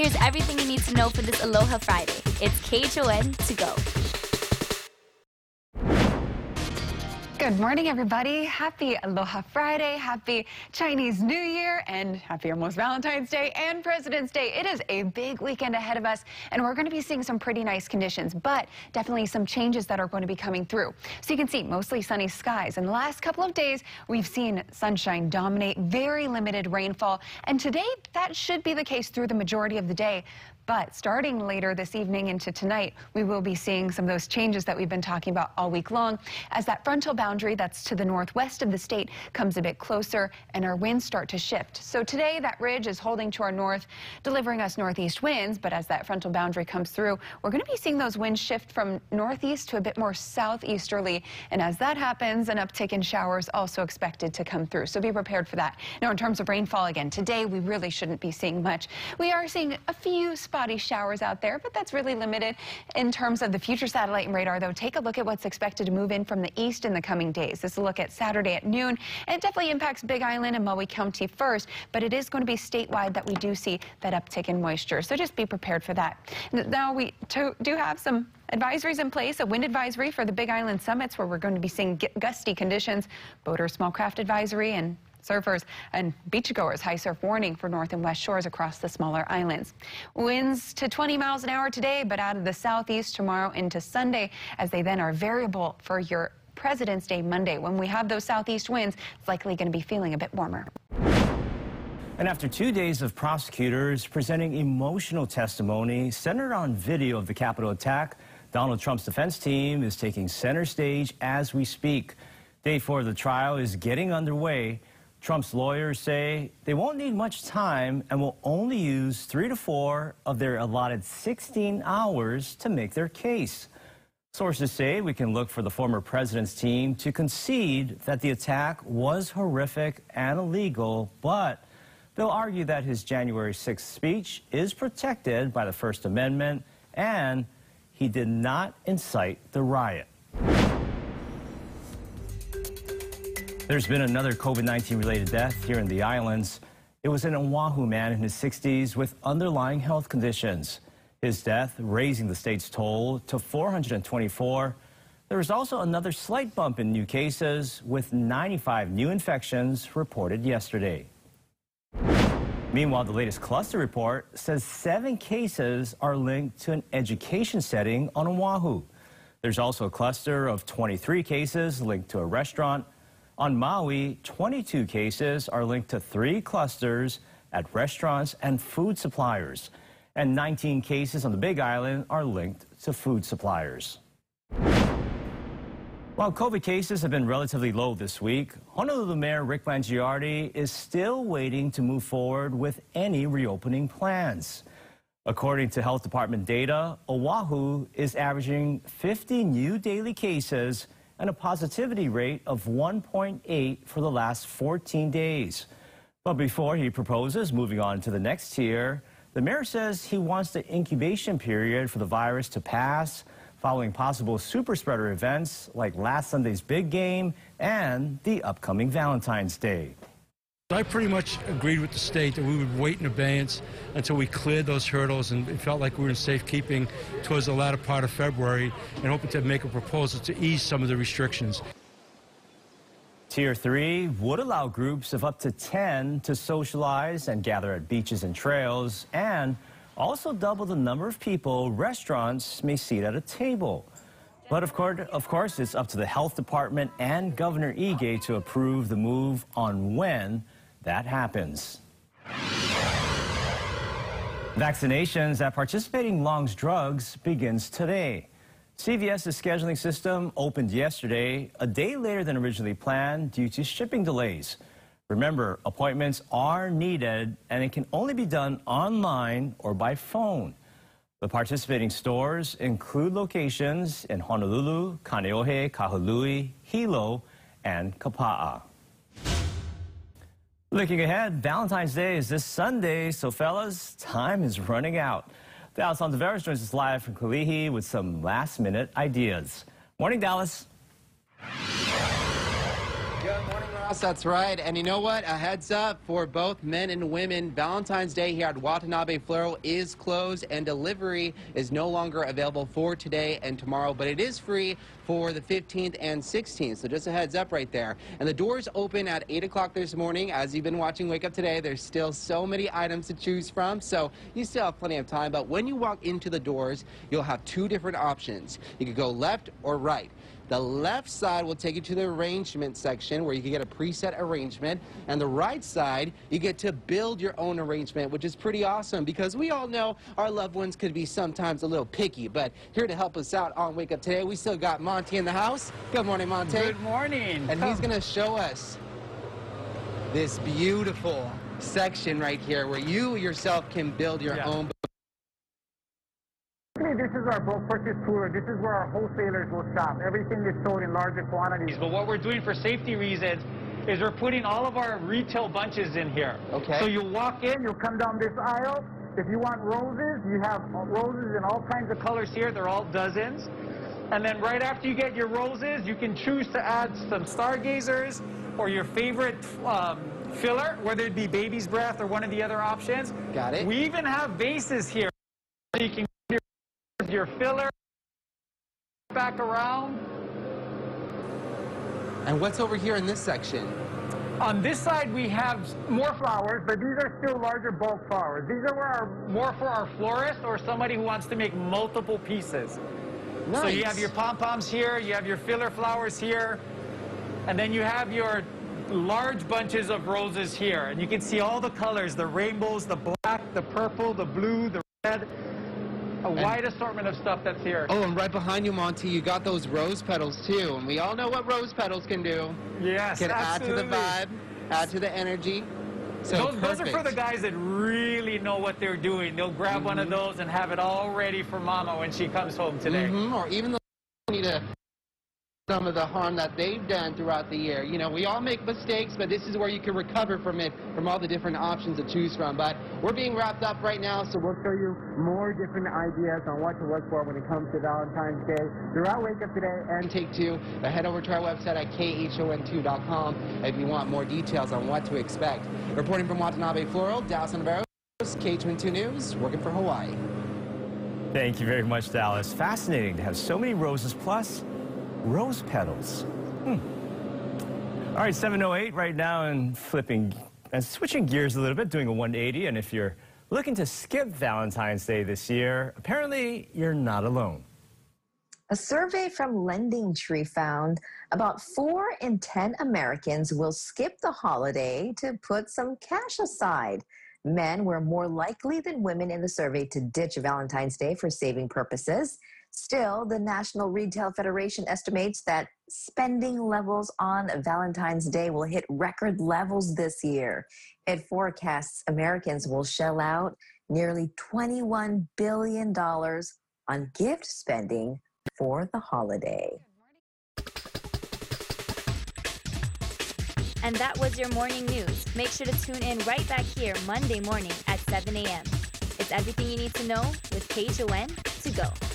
Here's everything you need to know for this Aloha Friday. It's KHON to go. Good morning, everybody. Happy Aloha Friday, happy Chinese New Year, and happy almost Valentine's Day and President's Day. It is a big weekend ahead of us, and we're going to be seeing some pretty nice conditions, but definitely some changes that are going to be coming through. So you can see mostly sunny skies. In the last couple of days, we've seen sunshine dominate, very limited rainfall, and today that should be the case through the majority of the day. But starting later this evening into tonight, we will be seeing some of those changes that we've been talking about all week long as that frontal boundary that's to the northwest of the state comes a bit closer and our winds start to shift. So today that ridge is holding to our north, delivering us northeast winds. But as that frontal boundary comes through, we're going to be seeing those winds shift from northeast to a bit more southeasterly. And as that happens, an uptick in showers also expected to come through. So be prepared for that. Now, in terms of rainfall again, today we really shouldn't be seeing much. We are seeing a few spotty showers out there, but that's really limited. In terms of the future satellite and radar, though, take a look at what's expected to move in from the east in the coming days. This is a look at Saturday at noon, it definitely impacts Big Island and Maui County first, but it is going to be statewide that we do see that uptick in moisture. So just be prepared for that. Now, we do have some advisories in place, a wind advisory for the Big Island summits where we're going to be seeing gusty conditions, boater small craft advisory, and surfers and beachgoers high surf warning for north and west shores across the smaller islands. Winds to 20 miles an hour today, but out of the southeast tomorrow into Sunday as they then are variable for your President's Day Monday. When we have those southeast winds, it's likely going to be feeling a bit warmer. And after two days of prosecutors presenting emotional testimony centered on video of the Capitol attack, Donald Trump's defense team is taking center stage as we speak. Day four of the trial is getting underway. Trump's lawyers say they won't need much time and will only use three to four of their allotted 16 hours to make their case. Sources say we can look for the former president's team to concede that the attack was horrific and illegal, but they'll argue that his January 6th speech is protected by the First Amendment and he did not incite the riot. There's been another COVID-19 related death here in the islands. It was an Oahu man in his 60s with underlying health conditions. His death raising the state's toll to 424. There was also another slight bump in new cases with 95 new infections reported yesterday. Meanwhile, the latest cluster report says seven cases are linked to an education setting on Oahu. There's also a cluster of 23 cases linked to a restaurant, on Maui, 22 cases are linked to three clusters at restaurants and food suppliers, and 19 cases on the Big Island are linked to food suppliers. While COVID cases have been relatively low this week, Honolulu Mayor Rick Blangiardi is still waiting to move forward with any reopening plans. According to Health Department data, Oahu is averaging 50 new daily cases and a positivity rate of 1.8 for the last 14 days. But before he proposes moving on to the next tier, the mayor says he wants the incubation period for the virus to pass following possible super spreader events like last Sunday's big game and the upcoming Valentine's Day. I pretty much agreed with the state that we would wait in abeyance until we cleared those hurdles and it felt like we were in safekeeping towards the latter part of February and hoping to make a proposal to ease some of the restrictions. Tier 3 would allow groups of up to 10 to socialize and gather at beaches and trails and also double the number of people restaurants may seat at a table. But of course, of course, it's up to the health department and Governor Ige to approve the move on when that happens. Vaccinations at participating Longs Drugs begins today. CVS's scheduling system opened yesterday, a day later than originally planned due to shipping delays. Remember, appointments are needed and it can only be done online or by phone. The participating stores include locations in Honolulu, Kaneohe, Kahului, Hilo, and Kapa'a. Looking ahead, Valentine's Day is this Sunday, so fellas, time is running out. Dallas Ontiveros joins us live from Kalihi with some last-minute ideas. Morning, Dallas. Good morning, That's right. And you know what? A heads up for both men and women. Valentine's Day here at Watanabe Floral is closed and delivery is no longer available for today and tomorrow, but it is free for the 15th and 16th. So just a heads up right there. And the doors open at 8 o'clock this morning. As you've been watching Wake Up 2Day, there's still so many items to choose from, so you still have plenty of time. But when you walk into the doors, you'll have two different options. You could go left or right. The left side will take you to the arrangement section where you can get a preset arrangement. And the right side, you get to build your own arrangement, which is pretty awesome because we all know our loved ones could be sometimes a little picky. But here to help us out on Wake Up 2Day, we still got Monty in the house. Good morning, Monty. Good morning. And he's going to show us this beautiful section right here where you yourself can build your Yeah. own. Basically, our bulk purchase cooler. This is where our wholesalers will shop. Everything is sold in larger quantities. But what we're doing for safety reasons is we're putting all of our retail bunches in here. Okay. So you walk in, You'll come down this aisle. If you want roses, you have roses in all kinds of colors. colors here, they're all dozens. And then right after you get your roses, you can choose to add some stargazers or your favorite um, filler, whether it be baby's breath or one of the other options. Got it. We even have vases here. You can get your, filler back around. And what's over here in this section? On this side, we have more Flowers, but these are still larger bulk flowers. These are where our more for our florist or somebody who wants to make multiple pieces. Nice. So you have your pom-poms here, you have your filler flowers here, and then you have your large bunches of roses here. And you can see all the colors, the rainbows, the black, the purple, the blue, the red, a wide assortment of stuff that's here. Oh, and right behind you, Monty, you got those rose petals too. And we all know what rose petals can do. yes, Can add to the vibe, add to the energy. So Those, those are for the guys that really know what they're doing. They'll grab one of those and have it all ready for mama when she comes home today. Mhm, Or even the need to some of the harm that they've done throughout the year. You know, we all make mistakes, but this is where you can recover from it, from all the different options to choose from. But we're being wrapped up right now, so we'll show you more different ideas on what to look for when it comes to Valentine's Day throughout Wake Up 2Day and take two. Head over to our website at khon2.com if you want more details on what to expect. Reporting from Watanabe Floral, Dallas Navarro, KHON2 News, working for Hawaii. Thank you very much, Dallas. Fascinating to have so many roses plus rose petals. Hmm. All right, 708 right now and flipping and switching gears a little bit, doing a 180. And if you're looking to skip Valentine's Day this year, apparently you're not alone. A survey from LendingTree found about four in 10 Americans will skip the holiday to put some cash aside. Men were more likely than women in the survey to ditch Valentine's Day for saving purposes. Still, the National Retail Federation estimates that spending levels on Valentine's Day will hit record levels this year. It forecasts Americans will shell out nearly $21 billion on gift spending for the holiday. And that was your morning news. Make sure to tune in right back here Monday morning at 7 a.m. It's everything you need to know with KHON to go.